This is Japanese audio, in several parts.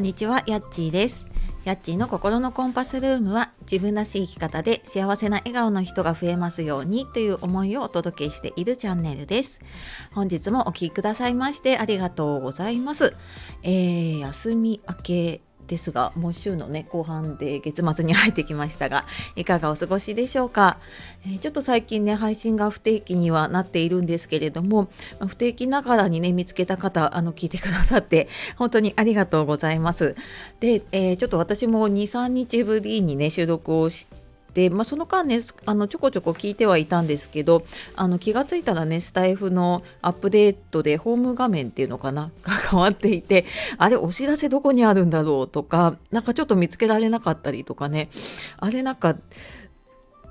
んにちは、やっちーです。やっちーの心のコンパスルームは自分らしい生き方で幸せな笑顔の人が増えますようにという思いをお届けしているチャンネルです。本日もお聴きくださいましてありがとうございます。えー、休み明けですが、もう週のね、後半で月末に入ってきましたが、いかがお過ごしでしょうか？えーちょっと最近ね、配信が不定期にはなっているんですけれども、不定期ながらにね、見つけた方、あの、聞いてくださって、本当にありがとうございます。で、えーちょっと私も2、3日ぶりにね、収録をして、まあ、その間ねあのちょこちょこ聞いてはいたんですけどあの気がついたらねスタイフのアップデートでホーム画面っていうのかな が変わっていてあれお知らせどこにあるんだろうとかなんかちょっと見つけられなかったりとかねあれなんか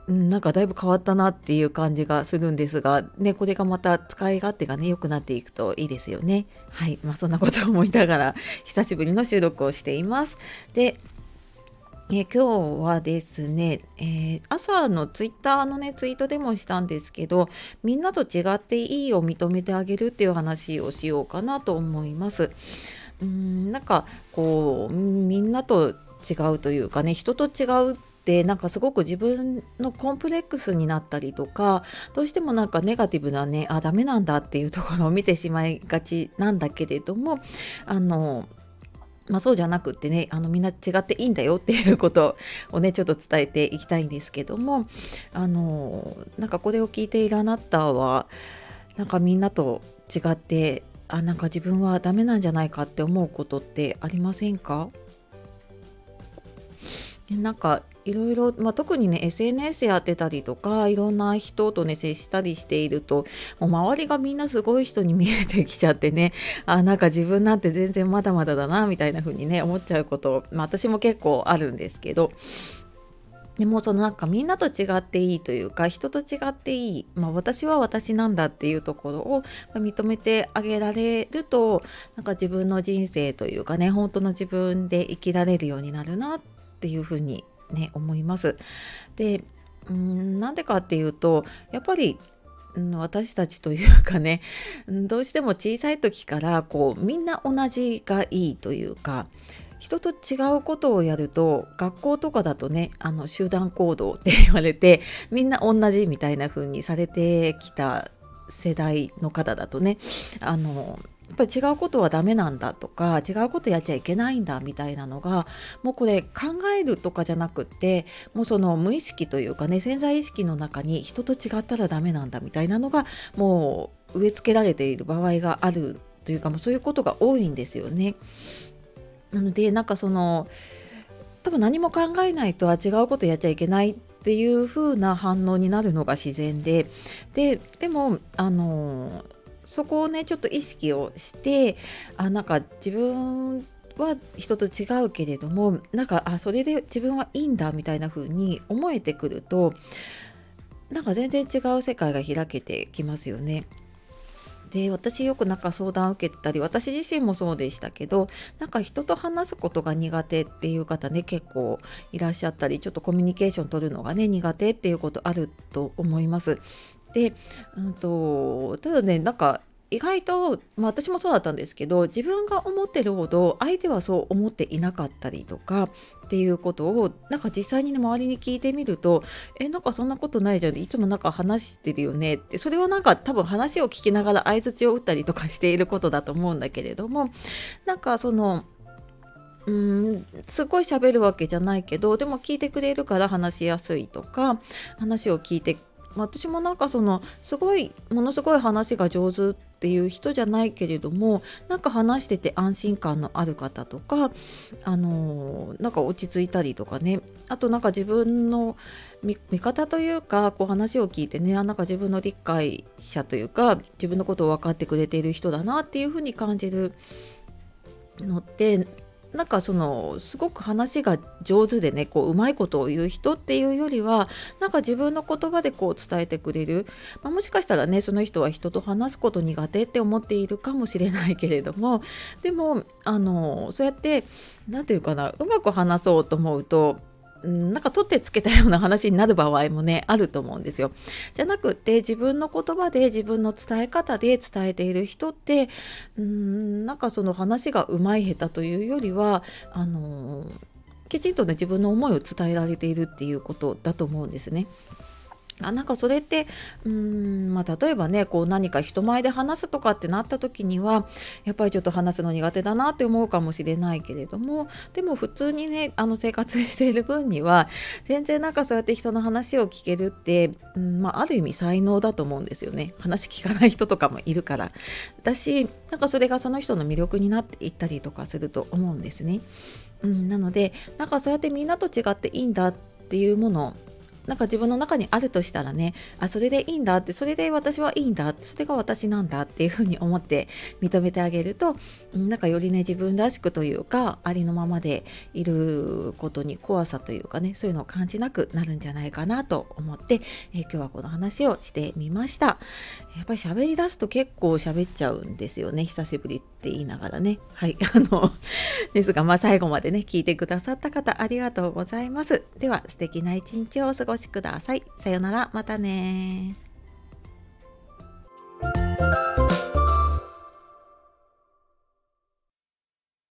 なんかだいぶ変わったなっていう感じがするんですが、ね、これがまた使い勝手がね良くなっていくといいですよね。はい、まあ、そんなことを思いながら久しぶりの収録をしています。でえ今日はですね、えー朝のツイッターのねツイートでもしたんですけどみんなと違っていいを認めてあげるっていう話をしようかなと思います。うんなんかこうみんなと違うというかね人と違うってなんかすごく自分のコンプレックスになったりとかどうしてもなんかネガティブなねあダメなんだっていうところを見てしまいがちなんだけれどもあのまあ、そうじゃなくってねあのみんな違っていいんだよっていうことをねちょっと伝えていきたいんですけどもあのなんかこれを聞いているあなたはなんかみんなと違ってあなんか自分はダメなんじゃないかって思うことってありませんか？なんかいろいろ、ま、特にね SNS やってたりとかいろんな人とね接したりしているともう周りがみんなすごい人に見えてきちゃってねあなんか自分なんて全然まだまだだなみたいな風にね思っちゃうこと、まあ、私も結構あるんですけどでもそのなんかみんなと違っていいというか人と違っていい、まあ、私は私なんだっていうところを認めてあげられるとなんか自分の人生というかね本当の自分で生きられるようになるなっていうふうにね思います。でうんなんでかっていうとやっぱり私たちというかねどうしても小さい時からこうみんな同じがいいというか人と違うことをやると学校とかだとねあの集団行動って言われてみんな同じみたいな風にされてきた世代の方だとねあのぱり違うことはダメなんだとか違うことやっちゃいけないんだみたいなのがもうこれ考えるとかじゃなくってもうその無意識というかね潜在意識の中に人と違ったらダメなんだみたいなのがもう植え付けられている場合があるというか、まあ、そういうことが多いんですよね。なのでなんかその多分何も考えないとは違うことやっちゃいけないっていう風な反応になるのが自然でででもあのそこをねちょっと意識をしてあなんか自分は人と違うけれどもなんかあそれで自分はいいんだみたいな風に思えてくるとなんか全然違う世界が開けてきますよね。で私よくなんか相談を受けたり私自身もそうでしたけどなんか人と話すことが苦手っていう方ね結構いらっしゃったりちょっとコミュニケーション取るのがね苦手っていうことあると思います。で、うんと、ただねなんか意外と、まあ、私もそうだったんですけど自分が思ってるほど相手はそう思っていなかったりとかっていうことをなんか実際にね周りに聞いてみるとえなんかそんなことないじゃんいつもなんか話してるよねってそれはなんか多分話を聞きながら相づちを打ったりとかしていることだと思うんだけれどもなんかそのうんすごい喋るわけじゃないけどでも聞いてくれるから話しやすいとか話を聞いて私もなんかそのすごいものすごい話が上手っていう人じゃないけれどもなんか話してて安心感のある方とかあのなんか落ち着いたりとかね。あとなんか自分の見方というかこう話を聞いてねあなんか自分の理解者というか自分のことを分かってくれている人だなっていうふうに感じるのってなんかそのすごく話が上手でねこううまいことを言う人っていうよりはなんか自分の言葉でこう伝えてくれる、まあ、もしかしたらねその人は人と話すこと苦手って思っているかもしれないけれどもでもあのそうやって何て言うかなうまく話そうと思うとなんか取ってつけたような話になる場合もねあると思うんですよ。じゃなくて自分の言葉で自分の伝え方で伝えている人ってうんなんかその話がうまい下手というよりはあのきちんとね自分の思いを伝えられているっていうことだと思うんですね。あなんかそれってうーん、まあ、例えばねこう何か人前で話すとかってなった時にはやっぱりちょっと話すの苦手だなって思うかもしれないけれどもでも普通にねあの生活している分には全然なんかそうやって人の話を聞けるって、うんまあ、ある意味才能だと思うんですよね話聞かない人とかもいるからだしなんかそれがその人の魅力になっていったりとかすると思うんですね。うん、なのでなんかそうやってみんなと違っていいんだっていうものなんか自分の中にあるとしたらねあそれでいいんだってそれで私はいいんだそれが私なんだっていうふうに思って認めてあげるとなんかよりね自分らしくというかありのままでいることに怖さというかねそういうのを感じなくなるんじゃないかなと思って、えー、今日はこの話をしてみました。やっぱり喋り出すと結構喋っちゃうんですよね久しぶりって言いながらね。はい あのですがまあ最後までね聞いてくださった方ありがとうございます。では素敵な一日をお過ごしごしください。さよなら、またね